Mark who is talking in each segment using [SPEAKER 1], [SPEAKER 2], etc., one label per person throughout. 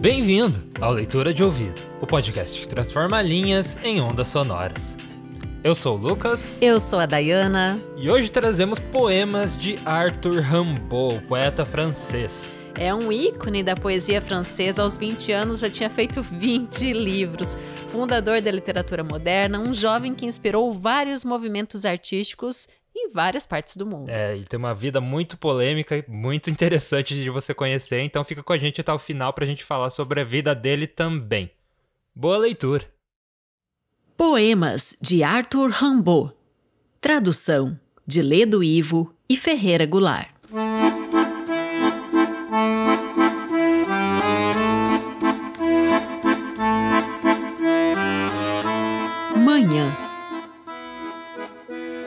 [SPEAKER 1] Bem-vindo ao Leitura de Ouvido, o podcast que transforma linhas em ondas sonoras. Eu sou o Lucas.
[SPEAKER 2] Eu sou a Dayana.
[SPEAKER 1] E hoje trazemos poemas de Arthur Rimbaud, poeta francês.
[SPEAKER 2] É um ícone da poesia francesa. Aos 20 anos já tinha feito 20 livros. Fundador da literatura moderna, um jovem que inspirou vários movimentos artísticos em várias partes do mundo.
[SPEAKER 1] É, ele tem uma vida muito polêmica e muito interessante de você conhecer, então fica com a gente até o final para a gente falar sobre a vida dele também. Boa leitura!
[SPEAKER 3] Poemas de Arthur Rimbaud. Tradução de Ledo Ivo e Ferreira Goulart. Manhã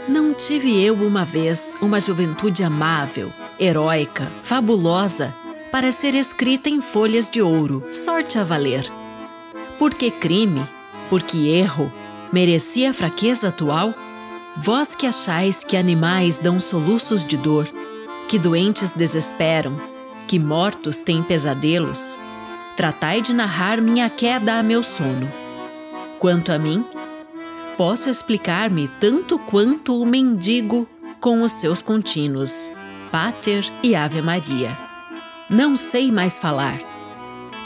[SPEAKER 3] não tive eu uma vez uma juventude amável, heróica, fabulosa, para ser escrita em folhas de ouro, sorte a valer. Porque crime, porque erro, merecia fraqueza atual? Vós que achais que animais dão soluços de dor, que doentes desesperam, que mortos têm pesadelos, tratai de narrar minha queda a meu sono. Quanto a mim, posso explicar-me tanto quanto o mendigo com os seus contínuos, Pater e Ave Maria. Não sei mais falar.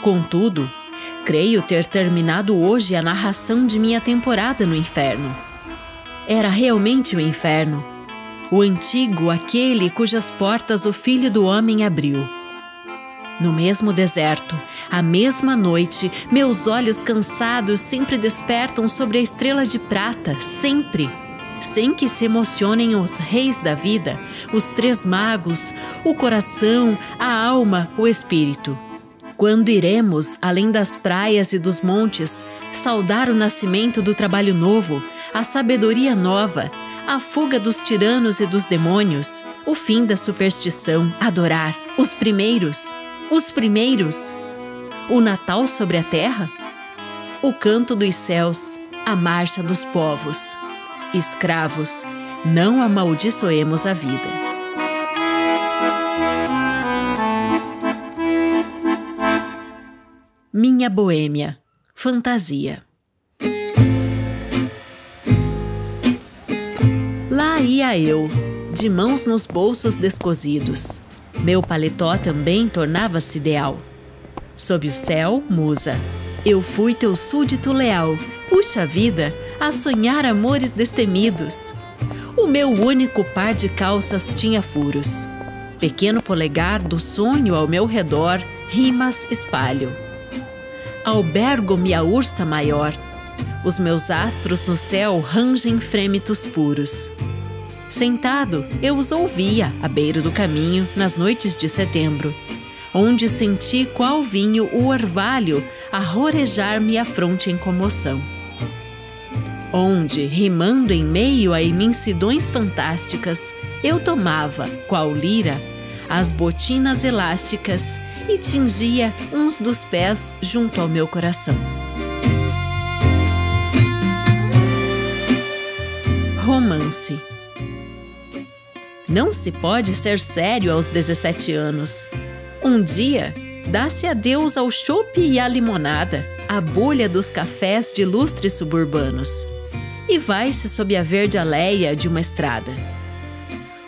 [SPEAKER 3] Contudo, creio ter terminado hoje a narração de minha temporada no inferno. Era realmente o inferno, o antigo, aquele cujas portas o Filho do Homem abriu no mesmo deserto, a mesma noite, meus olhos cansados sempre despertam sobre a estrela de prata, sempre. Sem que se emocionem os reis da vida, os três magos, o coração, a alma, o espírito. Quando iremos, além das praias e dos montes, saudar o nascimento do trabalho novo, a sabedoria nova, a fuga dos tiranos e dos demônios, o fim da superstição, adorar os primeiros, os primeiros, o Natal sobre a terra, o canto dos céus, a marcha dos povos. Escravos, não amaldiçoemos a vida. Minha Boêmia, Fantasia. Lá ia eu, de mãos nos bolsos descosidos meu paletó também tornava-se ideal. Sob o céu, musa, eu fui teu súdito leal. Puxa vida, a sonhar amores destemidos. O meu único par de calças tinha furos. Pequeno polegar do sonho ao meu redor, rimas espalho. Albergo-me a ursa maior. Os meus astros no céu rangem frêmitos puros. Sentado, eu os ouvia à beira do caminho nas noites de setembro, onde senti qual vinho o orvalho a rorejar-me a fronte em comoção. Onde, rimando em meio a imensidões fantásticas, eu tomava, qual lira, as botinas elásticas e tingia uns dos pés junto ao meu coração. Romance não se pode ser sério aos 17 anos. Um dia, dá-se adeus ao chope e à limonada, à bolha dos cafés de lustres suburbanos. E vai-se sob a verde aléia de uma estrada.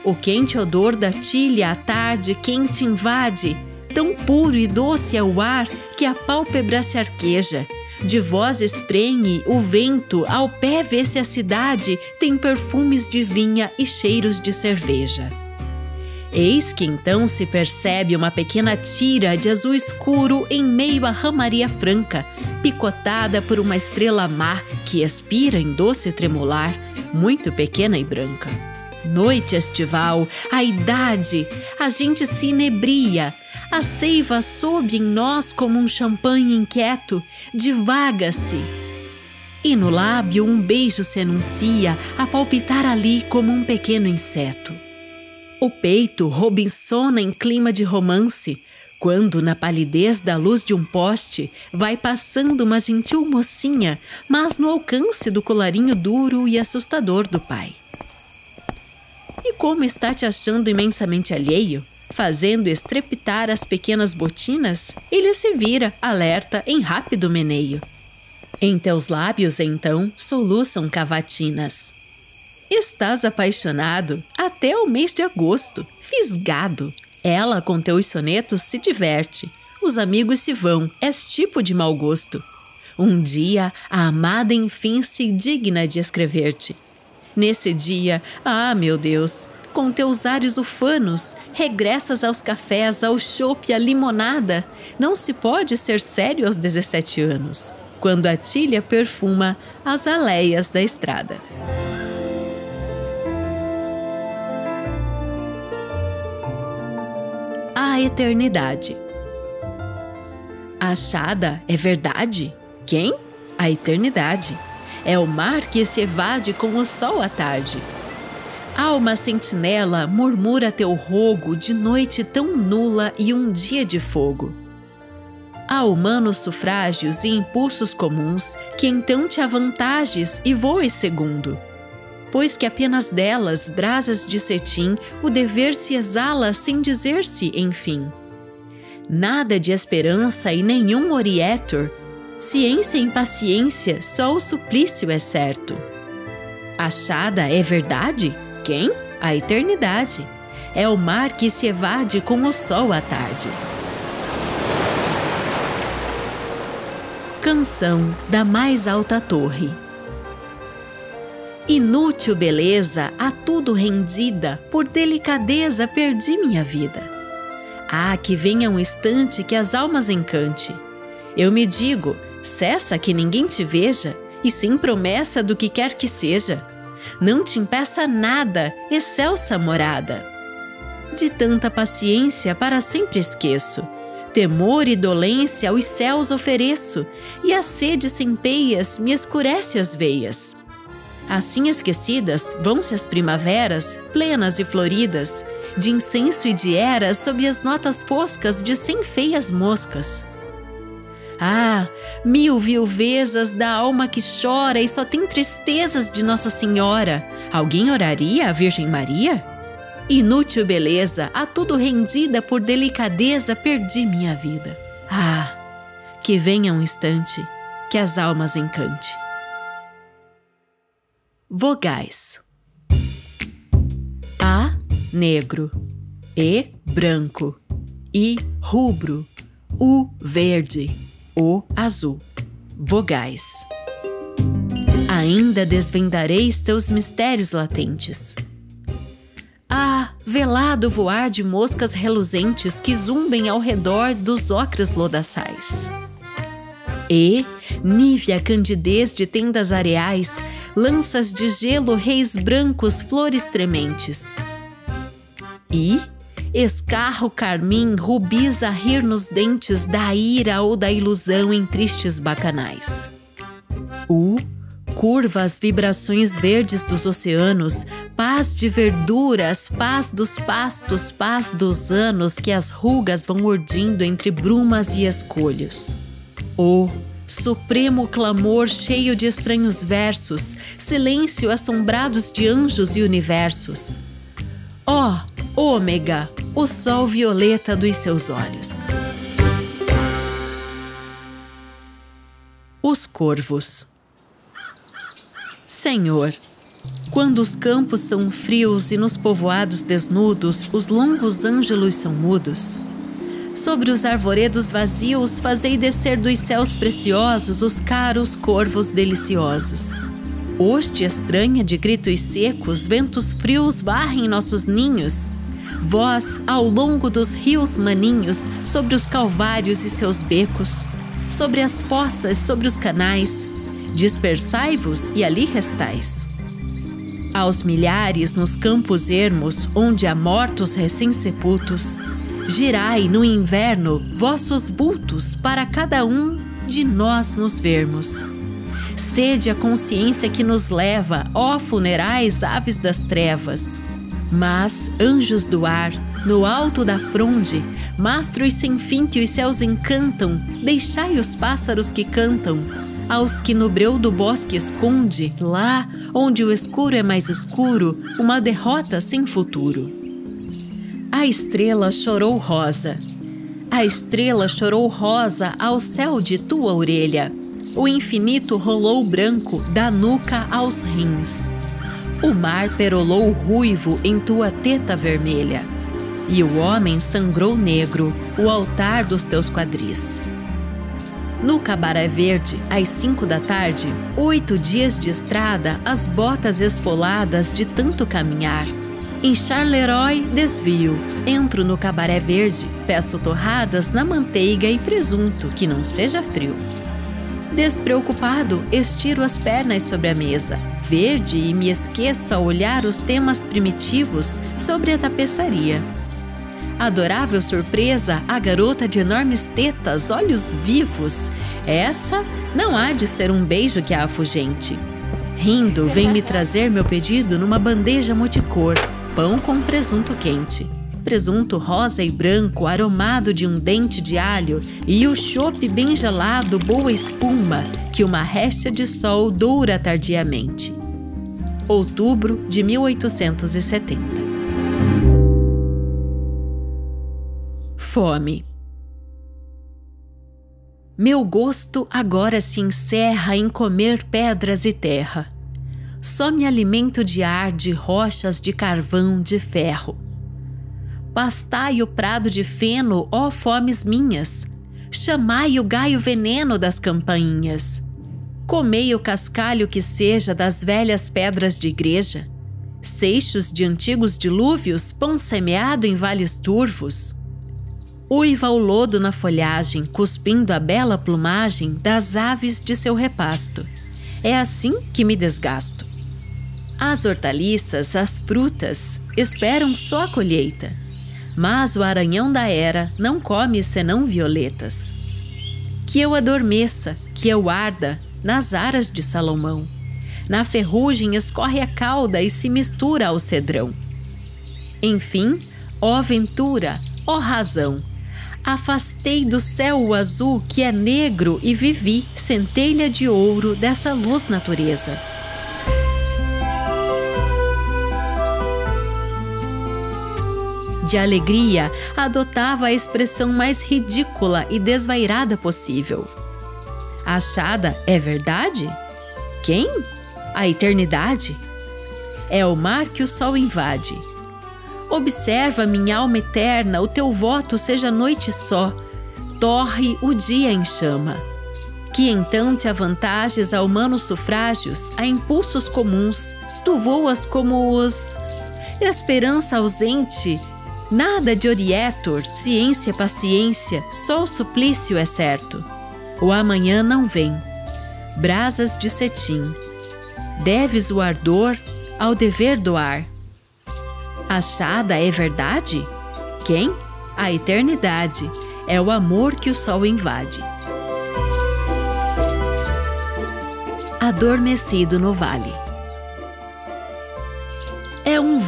[SPEAKER 3] O quente odor da tilha à tarde quente invade, tão puro e doce é o ar que a pálpebra se arqueja de vozes prenhe o vento, ao pé vê-se a cidade, tem perfumes de vinha e cheiros de cerveja. Eis que então se percebe uma pequena tira de azul escuro em meio à ramaria franca, picotada por uma estrela má que expira em doce tremular, muito pequena e branca. Noite estival, a idade, a gente se inebria, a seiva sobe em nós como um champanhe inquieto, divaga-se. E no lábio um beijo se anuncia a palpitar ali como um pequeno inseto. O peito robinsona em clima de romance, quando, na palidez da luz de um poste, vai passando uma gentil mocinha, mas no alcance do colarinho duro e assustador do pai. E como está te achando imensamente alheio? Fazendo estrepitar as pequenas botinas, ele se vira, alerta, em rápido meneio. Em teus lábios, então, soluçam cavatinas. Estás apaixonado até o mês de agosto, fisgado. Ela, com teus sonetos, se diverte. Os amigos se vão, és tipo de mau gosto. Um dia, a amada enfim se digna de escrever-te. Nesse dia, ah, meu Deus, com teus ares ufanos, regressas aos cafés, ao chope, à limonada. Não se pode ser sério aos 17 anos, quando a tilha perfuma as aleias da estrada. A eternidade. Achada é verdade? Quem? A eternidade. É o mar que se evade com o sol à tarde. Alma sentinela, murmura teu rogo de noite tão nula e um dia de fogo. Há humanos sufrágios e impulsos comuns que então te avantages e voes segundo. Pois que apenas delas, brasas de cetim, o dever se exala sem dizer-se, enfim. Nada de esperança e nenhum orietor Ciência e impaciência, só o suplício é certo. Achada é verdade? Quem? A eternidade. É o mar que se evade com o sol à tarde. Canção da mais alta torre. Inútil beleza, a tudo rendida, por delicadeza perdi minha vida. Ah, que venha um instante que as almas encante. Eu me digo, Cessa que ninguém te veja, e sem promessa do que quer que seja. Não te impeça nada, excelsa morada. De tanta paciência para sempre esqueço. Temor e dolência aos céus ofereço, e a sede sem peias me escurece as veias. Assim esquecidas vão-se as primaveras, plenas e floridas, de incenso e de eras sob as notas foscas de cem feias moscas. Ah, mil viuvezas da alma que chora e só tem tristezas de Nossa Senhora. Alguém oraria a Virgem Maria? Inútil beleza, a tudo rendida por delicadeza, perdi minha vida. Ah, que venha um instante, que as almas encante. Vogais A, negro. E, branco. I, rubro. U, verde o azul. Vogais. Ainda desvendareis teus mistérios latentes. Ah, velado voar de moscas reluzentes que zumbem ao redor dos ocres lodaçais. E, nívea candidez de tendas areais, lanças de gelo, reis brancos, flores trementes. E, Escarro carmim, rubis a rir nos dentes da ira ou da ilusão em tristes bacanais. U, curvas vibrações verdes dos oceanos, paz de verduras, paz dos pastos, paz dos anos que as rugas vão urdindo entre brumas e escolhos. O supremo clamor cheio de estranhos versos, silêncio assombrados de anjos e universos. Ó, oh, ômega, o sol violeta dos seus olhos. Os corvos. Senhor, quando os campos são frios e nos povoados desnudos os longos ângelos são mudos, sobre os arvoredos vazios fazei descer dos céus preciosos os caros corvos deliciosos. Hoste estranha de gritos secos, ventos frios varrem nossos ninhos. Vós, ao longo dos rios maninhos, sobre os calvários e seus becos, sobre as fossas, sobre os canais, dispersai-vos e ali restais. Aos milhares nos campos ermos, onde há mortos recém-sepultos, girai no inverno vossos vultos para cada um de nós nos vermos. Sede a consciência que nos leva, ó funerais aves das trevas. Mas, anjos do ar, no alto da fronde, mastros sem fim que os céus encantam, deixai os pássaros que cantam, aos que no breu do bosque esconde, lá onde o escuro é mais escuro, uma derrota sem futuro. A estrela chorou rosa. A estrela chorou rosa ao céu de tua orelha. O infinito rolou branco da nuca aos rins. O mar perolou ruivo em tua teta vermelha. E o homem sangrou negro o altar dos teus quadris. No Cabaré Verde, às cinco da tarde, oito dias de estrada, as botas esfoladas de tanto caminhar. Em Charleroi, desvio. Entro no Cabaré Verde, peço torradas na manteiga e presunto, que não seja frio. Despreocupado, estiro as pernas sobre a mesa, verde e me esqueço a olhar os temas primitivos sobre a tapeçaria. Adorável surpresa, a garota de enormes tetas, olhos vivos. Essa não há de ser um beijo que a afugente. Rindo, vem me trazer meu pedido numa bandeja multicor, pão com presunto quente. Presunto rosa e branco, aromado de um dente de alho, e o chope bem gelado, boa espuma, que uma réstia de sol doura tardiamente. Outubro de 1870 fome. Meu gosto agora se encerra em comer pedras e terra. Só me alimento de ar, de rochas, de carvão, de ferro. Pastai o prado de feno, ó fomes minhas. Chamai o gaio veneno das campainhas. Comei o cascalho que seja das velhas pedras de igreja. Seixos de antigos dilúvios, pão semeado em vales turvos uiva o lodo na folhagem, cuspindo a bela plumagem das aves de seu repasto. É assim que me desgasto. As hortaliças, as frutas, esperam só a colheita. Mas o aranhão da era não come senão violetas. Que eu adormeça, que eu arda nas aras de Salomão. Na ferrugem escorre a cauda e se mistura ao cedrão. Enfim, ó ventura, ó razão, Afastei do céu o azul que é negro e vivi centelha de ouro dessa luz natureza. De alegria, adotava a expressão mais ridícula e desvairada possível. Achada é verdade? Quem? A eternidade? É o mar que o sol invade Observa, minha alma eterna, o teu voto seja noite só, torre o dia em chama. Que então te avantages a humanos sufrágios, a impulsos comuns, tu voas como os. Esperança ausente, nada de orietor, ciência, paciência, só o suplício é certo. O amanhã não vem. Brasas de cetim. Deves o ardor ao dever doar Achada é verdade? Quem? A eternidade. É o amor que o sol invade. Adormecido no vale.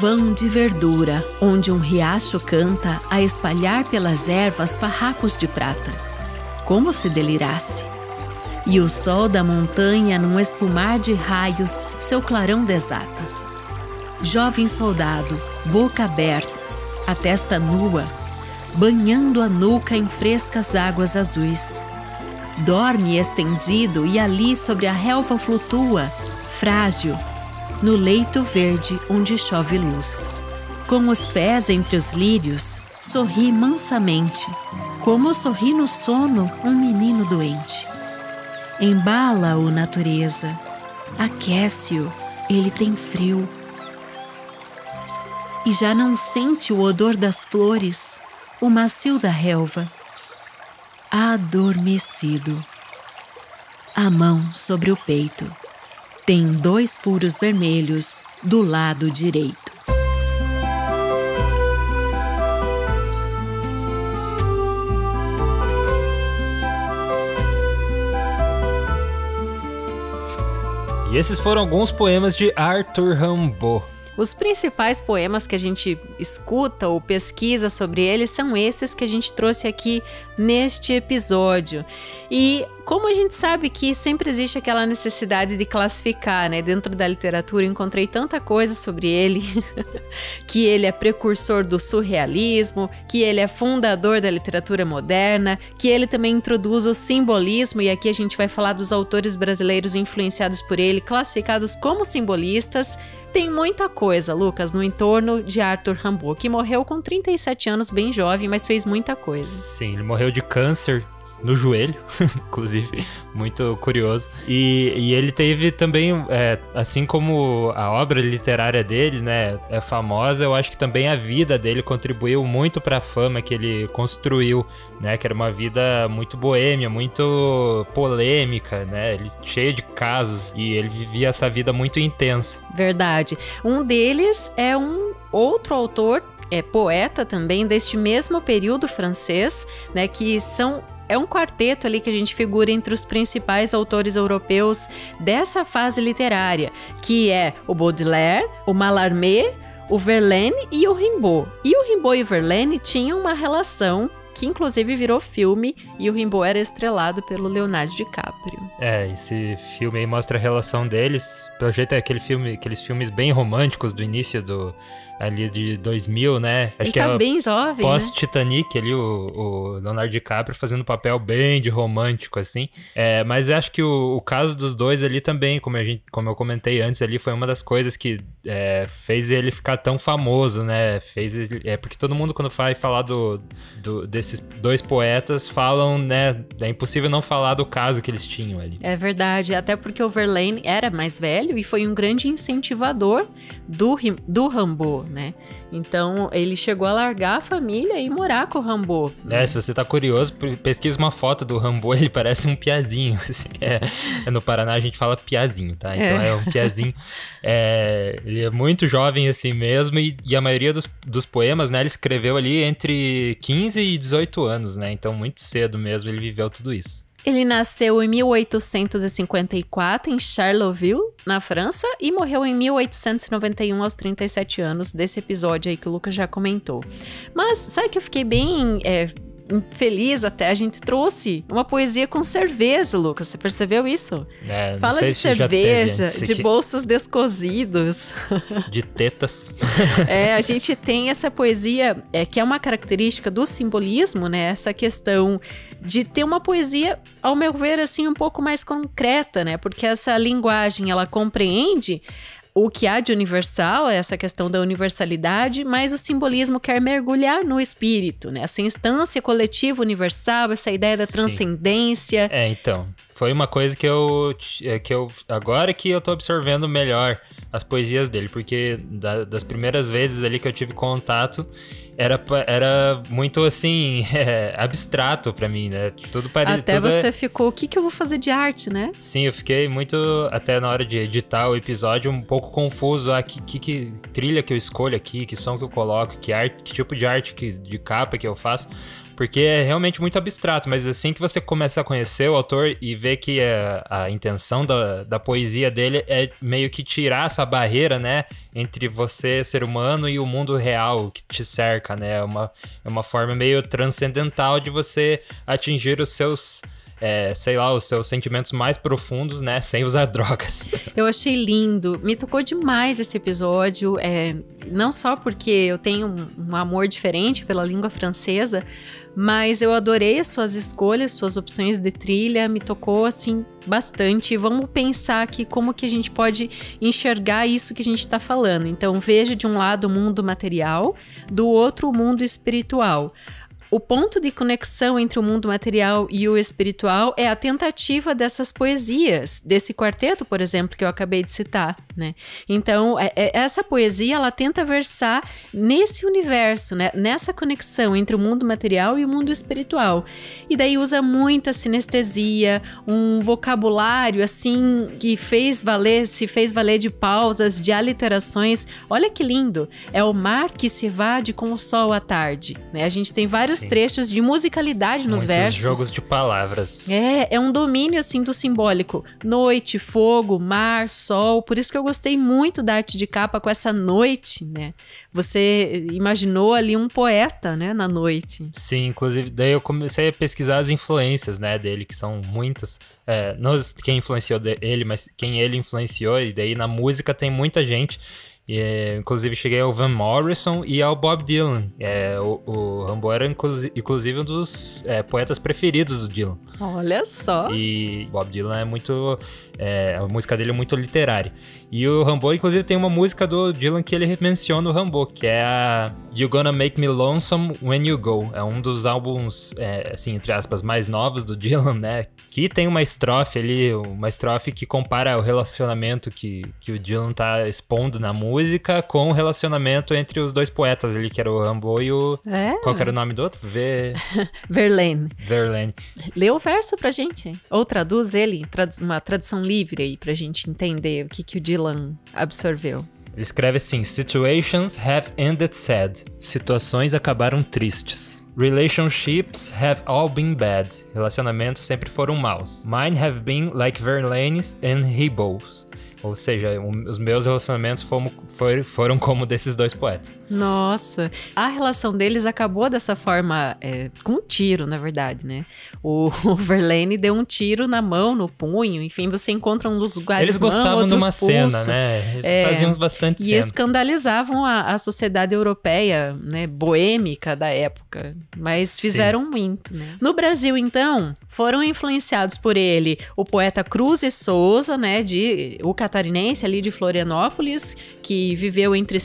[SPEAKER 3] Vão de verdura, onde um riacho canta a espalhar pelas ervas farrapos de prata. Como se delirasse! E o sol da montanha, num espumar de raios, seu clarão desata jovem soldado, boca aberta, a testa nua, banhando a nuca em frescas águas azuis. Dorme estendido e ali sobre a relva flutua, frágil, no leito verde onde chove luz. Com os pés entre os lírios, sorri mansamente, como sorri no sono um menino doente. Embala-o natureza, aquece-o, ele tem frio e já não sente o odor das flores, o macio da relva. Adormecido. A mão sobre o peito. Tem dois furos vermelhos do lado direito.
[SPEAKER 1] E esses foram alguns poemas de Arthur Rimbaud.
[SPEAKER 3] Os principais poemas que a gente escuta ou pesquisa sobre ele são esses que a gente trouxe aqui neste episódio. E como a gente sabe que sempre existe aquela necessidade de classificar, né? Dentro da literatura, encontrei tanta coisa sobre ele, que ele é precursor do surrealismo, que ele é fundador da literatura moderna, que ele também introduz o simbolismo, e aqui a gente vai falar dos autores brasileiros influenciados por ele, classificados como simbolistas. Tem muita coisa, Lucas, no entorno de Arthur Rimbaud, que morreu com 37 anos, bem jovem, mas fez muita coisa.
[SPEAKER 1] Sim, ele morreu de câncer no joelho, inclusive, muito curioso. E, e ele teve também, é, assim como a obra literária dele, né, é famosa, eu acho que também a vida dele contribuiu muito para a fama que ele construiu, né, que era uma vida muito boêmia, muito polêmica, né, ele, cheio de casos e ele vivia essa vida muito intensa.
[SPEAKER 3] Verdade. Um deles é um outro autor é poeta também deste mesmo período francês, né, que são é um quarteto ali que a gente figura entre os principais autores europeus dessa fase literária, que é o Baudelaire, o Mallarmé, o Verlaine e o Rimbaud. E o Rimbaud e o Verlaine tinham uma relação que inclusive virou filme e o Rimbaud era estrelado pelo Leonardo DiCaprio.
[SPEAKER 1] É, esse filme aí mostra a relação deles. Pelo jeito é aquele filme, aqueles filmes bem românticos do início do ali de 2000, né?
[SPEAKER 3] Acho Ele que tá é bem jovem,
[SPEAKER 1] né? Pós-Titanic né? ali, o, o, Leonardo DiCaprio fazendo um papel bem de romântico, assim. É, mas acho que o, o, caso dos dois ali também, como, a gente, como eu comentei antes ali, foi uma das coisas que é, fez ele ficar tão famoso, né? Fez ele, é porque todo mundo quando vai falar do, do, desses dois poetas falam, né? É impossível não falar do caso que eles tinham ali.
[SPEAKER 3] É verdade, até porque o Verlaine era mais velho e foi um grande incentivador do, do Rambo, né? Então ele chegou a largar a família e morar com o Rambo.
[SPEAKER 1] É, se você tá curioso, pesquisa uma foto do Rambo, ele parece um piazinho. Assim, é, é, no Paraná a gente fala piazinho, tá? Então é, é um piazinho. É, ele é muito jovem assim mesmo, e, e, a maioria dos, dos poemas, né, ele escreveu ali entre 15 e 18 anos, né? Então muito cedo mesmo ele viveu tudo isso.
[SPEAKER 3] Ele nasceu em 1854 em Charleville, na França, e morreu em 1891 aos 37 anos, desse episódio aí que o Lucas já comentou. Mas sabe que eu fiquei bem é, feliz até, a gente trouxe uma poesia com cerveja, Lucas. Você percebeu isso?
[SPEAKER 1] É,
[SPEAKER 3] Fala de cerveja, de bolsos descosidos.
[SPEAKER 1] De tetas.
[SPEAKER 3] é, a gente tem essa poesia é, que é uma característica do simbolismo, né? Essa questão de ter uma poesia, ao meu ver, assim, um pouco mais concreta, né? Porque essa linguagem, ela compreende o que há de universal é essa questão da universalidade, mas o simbolismo quer mergulhar no espírito, né? Essa instância coletiva universal, essa ideia da Sim. transcendência.
[SPEAKER 1] É, então. Foi uma coisa que eu, é, que eu. Agora que eu tô absorvendo melhor as poesias dele, porque da, das primeiras vezes ali que eu tive contato, era, era muito assim, é, abstrato para mim, né? Tudo
[SPEAKER 3] parecia. Até você é... ficou, o que, que eu vou fazer de arte, né?
[SPEAKER 1] Sim, eu fiquei muito, até na hora de editar o episódio, um pouco confuso. Ah, que, que, que trilha que eu escolho aqui, que som que eu coloco, que, arte, que tipo de arte que, de capa que eu faço. Porque é realmente muito abstrato, mas assim que você começa a conhecer o autor e ver que a, a intenção da, da poesia dele é meio que tirar essa barreira, né? Entre você, ser humano, e o mundo real que te cerca, né? É uma, é uma forma meio transcendental de você atingir os seus é, sei lá, os seus sentimentos mais profundos, né? Sem usar drogas.
[SPEAKER 3] Eu achei lindo. Me tocou demais esse episódio. É, não só porque eu tenho um, amor diferente pela língua francesa, mas eu adorei as suas escolhas, suas opções de trilha, me tocou assim bastante. Vamos pensar aqui como que a gente pode enxergar isso que a gente está falando. Então veja de um lado o mundo material, do outro o mundo espiritual. O ponto de conexão entre o mundo material e o espiritual é a tentativa dessas poesias, desse quarteto, por exemplo, que eu acabei de citar, né? Então, é, é, essa poesia, ela tenta versar nesse universo, né? Nessa conexão entre o mundo material e o mundo espiritual. E daí usa muita sinestesia, um vocabulário, assim, que fez valer, se fez valer de pausas, de aliterações. Olha que lindo! É o mar que se evade com o sol à tarde, né? A gente tem vários Sim. trechos de musicalidade nos
[SPEAKER 1] Muitos
[SPEAKER 3] versos.
[SPEAKER 1] jogos de palavras.
[SPEAKER 3] É, é um domínio assim do simbólico. Noite, fogo, mar, sol. Por isso que eu gostei muito da arte de capa com essa noite, né? Você imaginou ali um poeta, né, na noite.
[SPEAKER 1] Sim, inclusive, daí eu comecei a pesquisar as influências, né, dele, que são muitas. É, não quem influenciou ele, mas quem ele influenciou, e daí na música tem muita gente. É, inclusive cheguei ao Van Morrison e ao Bob Dylan. É, o, o Rambo era inclusive um dos é, poetas preferidos do Dylan.
[SPEAKER 3] Olha só.
[SPEAKER 1] E Bob Dylan é muito. É, a música dele é muito literária. E o Rambo, inclusive, tem uma música do Dylan que ele menciona o Rambo, que é a You Gonna Make Me Lonesome When You Go. É um dos álbuns, é, assim, entre aspas, mais novos do Dylan, né? Que tem uma estrofe ali, uma estrofe que compara o relacionamento que, que o Dylan tá expondo na música com o relacionamento entre os dois poetas ali, que era o Rambo e o. É. Qual era o nome do outro?
[SPEAKER 3] Ver... Verlaine.
[SPEAKER 1] Verlaine.
[SPEAKER 3] Leu verso pra gente. Ou traduz ele, uma tradução livre aí pra gente entender o que, que o Dylan absorveu.
[SPEAKER 1] Ele escreve assim: Situations have ended sad. Situações acabaram tristes. Relationships have all been bad. Relacionamentos sempre foram maus. Mine have been like Verlaine's and Rebels. Ou seja, os meus relacionamentos foram, foram como desses dois poetas.
[SPEAKER 3] Nossa, a relação deles acabou dessa forma, é, com um tiro, na verdade, né? O, Verlaine deu um tiro na mão, no punho, enfim, você encontra um dos lugares
[SPEAKER 1] Eles gostavam de uma cena, né? Eles é, faziam bastante
[SPEAKER 3] e
[SPEAKER 1] cena.
[SPEAKER 3] E escandalizavam a, a, sociedade europeia, né, boêmica da época, mas fizeram Sim. muito, né? No Brasil, então, foram influenciados por ele o poeta Cruz e Souza, né, de o catarinense ali de Florianópolis, que viveu entre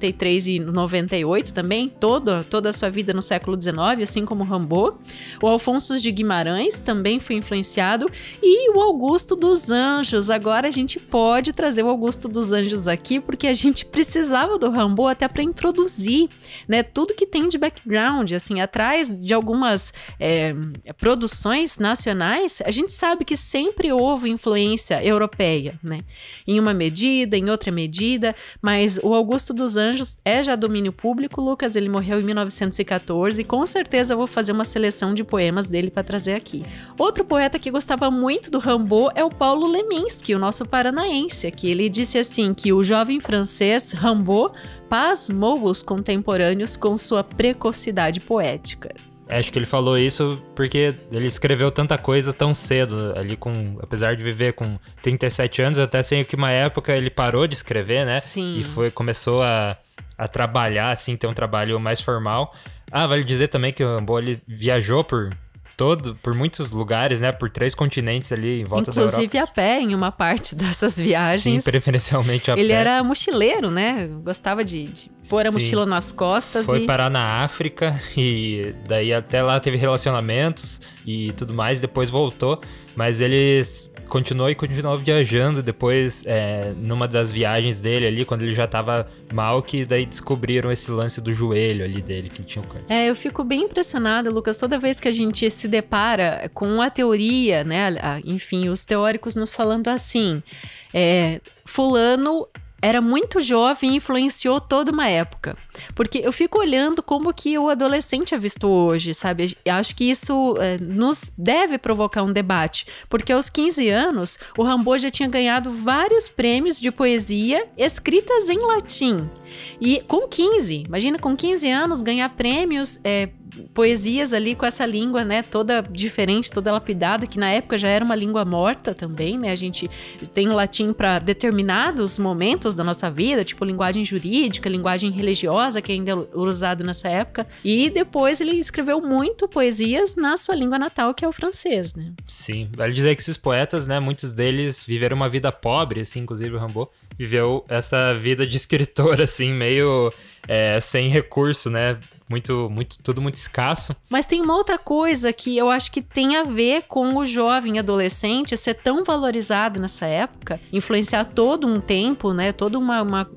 [SPEAKER 3] 1863 e 98 também, toda, toda a sua vida no século XIX, assim como Rambaud. O Alfonso de Guimarães também foi influenciado e o Augusto dos Anjos. Agora a gente pode trazer o Augusto dos Anjos aqui porque a gente precisava do Rambaud até para introduzir, né, tudo que tem de background, assim, atrás de algumas é, produções nacionais, a gente sabe que sempre houve influência europeia, né? Em uma medida, em outra medida, mas o Augusto dos Anjos é já domínio público, Lucas, ele morreu em 1914 e com certeza eu vou fazer uma seleção de poemas dele para trazer aqui. Outro poeta que gostava muito do Rambaud é o Paulo Leminski, o nosso paranaense, que ele disse assim que o jovem francês Rambaud pasmou os contemporâneos com sua precocidade poética.
[SPEAKER 1] Acho que ele falou isso porque ele escreveu tanta coisa tão cedo, ali com, apesar de viver com 37 anos, até sei que uma época ele parou de escrever, né?
[SPEAKER 3] Sim.
[SPEAKER 1] E foi começou a, a trabalhar assim, ter um trabalho mais formal. Ah, vale dizer também que o Rambo ele viajou por todo, por muitos lugares, né? Por três continentes ali em volta
[SPEAKER 3] Inclusive
[SPEAKER 1] da Europa.
[SPEAKER 3] a pé em uma parte dessas viagens.
[SPEAKER 1] Sim, preferencialmente a
[SPEAKER 3] Ele
[SPEAKER 1] pé.
[SPEAKER 3] Ele era mochileiro, né? Gostava de, de pôr a mochila nas costas.
[SPEAKER 1] Foi
[SPEAKER 3] e...
[SPEAKER 1] parar na África e daí até lá teve relacionamentos e tudo mais, depois voltou. Mas eles continuou e continuou viajando depois, é, numa das viagens dele ali, quando ele já tava mal, que daí descobriram esse lance do joelho ali dele, que tinha um câncer.
[SPEAKER 3] É, eu fico bem impressionada, Lucas, toda vez que a gente se depara com a teoria, né, enfim, os teóricos nos falando assim, é, fulano era muito jovem e influenciou toda uma época. Porque eu fico olhando como que o adolescente é visto hoje, sabe? Acho que isso é, nos deve provocar um debate. Porque aos 15 anos, o Rambo já tinha ganhado vários prêmios de poesia escritas em latim. E com 15, imagina com 15 anos ganhar prêmios é, poesias ali com essa língua, né, toda diferente, toda lapidada, que na época já era uma língua morta também, né? A gente tem o latim para determinados momentos da nossa vida, tipo linguagem jurídica, linguagem religiosa, que ainda é usado nessa época. E depois ele escreveu muito poesias na sua língua natal, que é o francês, né?
[SPEAKER 1] Sim, vale dizer que esses poetas, né, muitos deles viveram uma vida pobre, assim, inclusive o Rambaud viveu essa vida de escritor, assim, meio é, sem recurso, né? Muito, muito, tudo muito escasso.
[SPEAKER 3] Mas tem uma outra coisa que eu acho que tem a ver com o jovem adolescente ser tão valorizado nessa época, influenciar todo um tempo, né? Toda uma, uma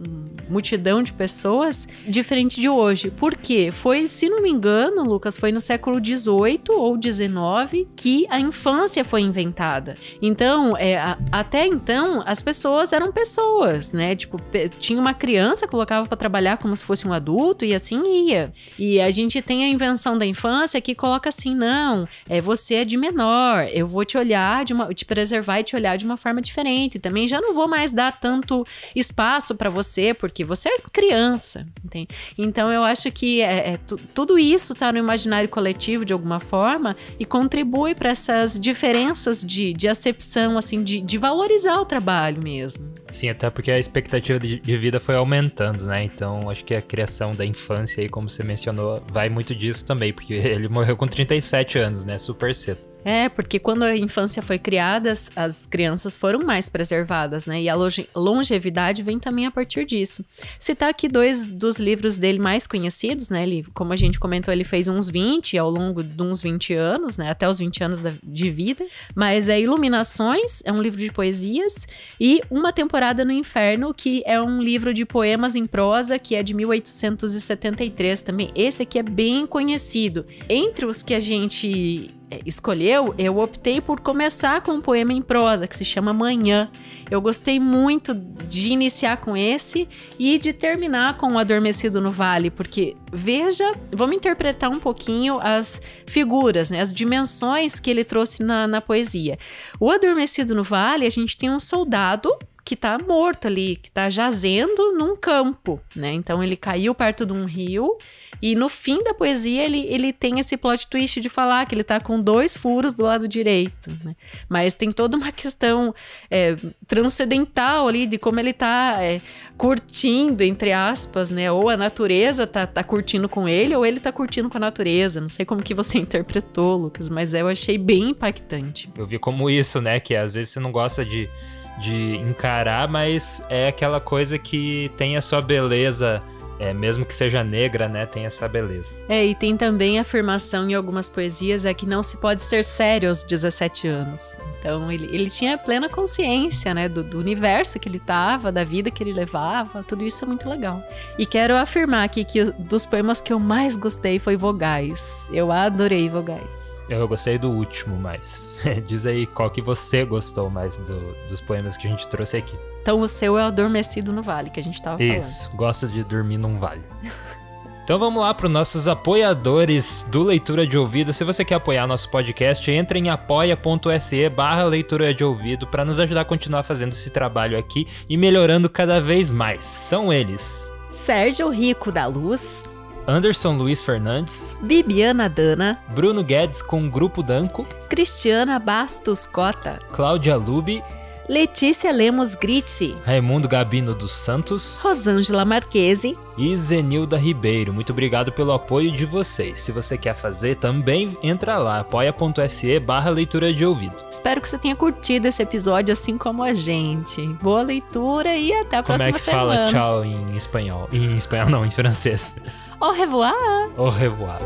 [SPEAKER 3] multidão de pessoas, diferente de hoje. Por quê? Foi, se não me engano, Lucas, foi no século XVIII ou XIX que a infância foi inventada. Então, é, a, até então, as pessoas eram pessoas, né? Tipo, tinha uma criança, colocava para trabalhar como se fosse um adulto e assim ia. E a gente tem a invenção da infância que coloca assim, não, é você é de menor, eu vou te olhar de uma, te preservar e te olhar de uma forma diferente. Também já não vou mais dar tanto espaço para você, porque você é criança, entende? Então eu acho que é, é tudo isso tá no imaginário coletivo de alguma forma e contribui para essas diferenças de, de acepção, assim, de, de valorizar o trabalho mesmo.
[SPEAKER 1] Sim, até porque a expectativa de, de vida foi aumentando, né? Então acho que a criação da infância aí, como você mencionou, vai muito disso também, porque ele morreu com 37 anos, né? Super cedo.
[SPEAKER 3] É, porque quando a infância foi criada, as, as crianças foram mais preservadas, né? E a longevidade vem também a partir disso. Citar aqui dois dos livros dele mais conhecidos, né? Ele, como a gente comentou, ele fez uns 20 ao longo de uns 20 anos, né? Até os 20 anos da, de vida. Mas é Iluminações, é um livro de poesias, e Uma Temporada no Inferno, que é um livro de poemas em prosa, que é de 1873 também. Esse aqui é bem conhecido. Entre os que a gente escolheu, eu optei por começar com um poema em prosa que se chama Manhã. Eu gostei muito de iniciar com esse e de terminar com o Adormecido no Vale, porque veja, vamos interpretar um pouquinho as figuras, né, as dimensões que ele trouxe na, na poesia. O Adormecido no Vale, a gente tem um soldado que tá morto ali, que tá jazendo num campo, né? Então ele caiu perto de um rio e no fim da poesia, ele, ele tem esse plot twist de falar que ele tá com dois furos do lado direito, né? Mas tem toda uma questão é, transcendental ali de como ele tá é, curtindo, entre aspas, né? Ou a natureza tá, tá curtindo com ele, ou ele tá curtindo com a natureza. Não sei como que você interpretou, Lucas, mas eu achei bem impactante.
[SPEAKER 1] Eu vi como isso, né? Que às vezes você não gosta de de encarar, mas é aquela coisa que tem a sua beleza é, mesmo que seja negra, né, tem essa beleza.
[SPEAKER 3] É, e tem também a afirmação em algumas poesias é que não se pode ser sério aos 17 anos. Então ele, ele tinha plena consciência, né, do, do universo que ele estava, da vida que ele levava, tudo isso é muito legal. E quero afirmar aqui que dos poemas que eu mais gostei foi Vogais. Eu adorei Vogais.
[SPEAKER 1] Eu gostei do último mais. Diz aí qual que você gostou mais do, dos poemas que a gente trouxe aqui.
[SPEAKER 3] Então o seu é Adormecido no Vale, que a gente tava falando.
[SPEAKER 1] Isso, gosto de dormir num vale. Então vamos lá para os nossos apoiadores do Leitura de Ouvido. Se você quer apoiar nosso podcast, entre em apoia.se barra leitura de ouvido para nos ajudar a continuar fazendo esse trabalho aqui e melhorando cada vez mais. São eles.
[SPEAKER 3] Sérgio Rico da Luz.
[SPEAKER 1] Anderson Luiz Fernandes,
[SPEAKER 3] Bibiana Dana,
[SPEAKER 1] Bruno Guedes com Grupo Danco,
[SPEAKER 3] Cristiana Bastos Cota,
[SPEAKER 1] Cláudia Lubi,
[SPEAKER 3] Letícia Lemos Gritti,
[SPEAKER 1] Raimundo Gabino dos Santos,
[SPEAKER 3] Rosângela Marquese
[SPEAKER 1] e Zenilda Ribeiro. Muito obrigado pelo apoio de vocês. Se você quer fazer, também entra lá, apoia.se barra leitura de ouvido.
[SPEAKER 3] Espero que você tenha curtido esse episódio assim como a gente. Boa leitura e até a
[SPEAKER 1] como
[SPEAKER 3] próxima
[SPEAKER 1] semana. Como é que
[SPEAKER 3] semana.
[SPEAKER 1] fala tchau em espanhol? Em espanhol não, em francês.
[SPEAKER 3] Au revoir!
[SPEAKER 1] Au revoir.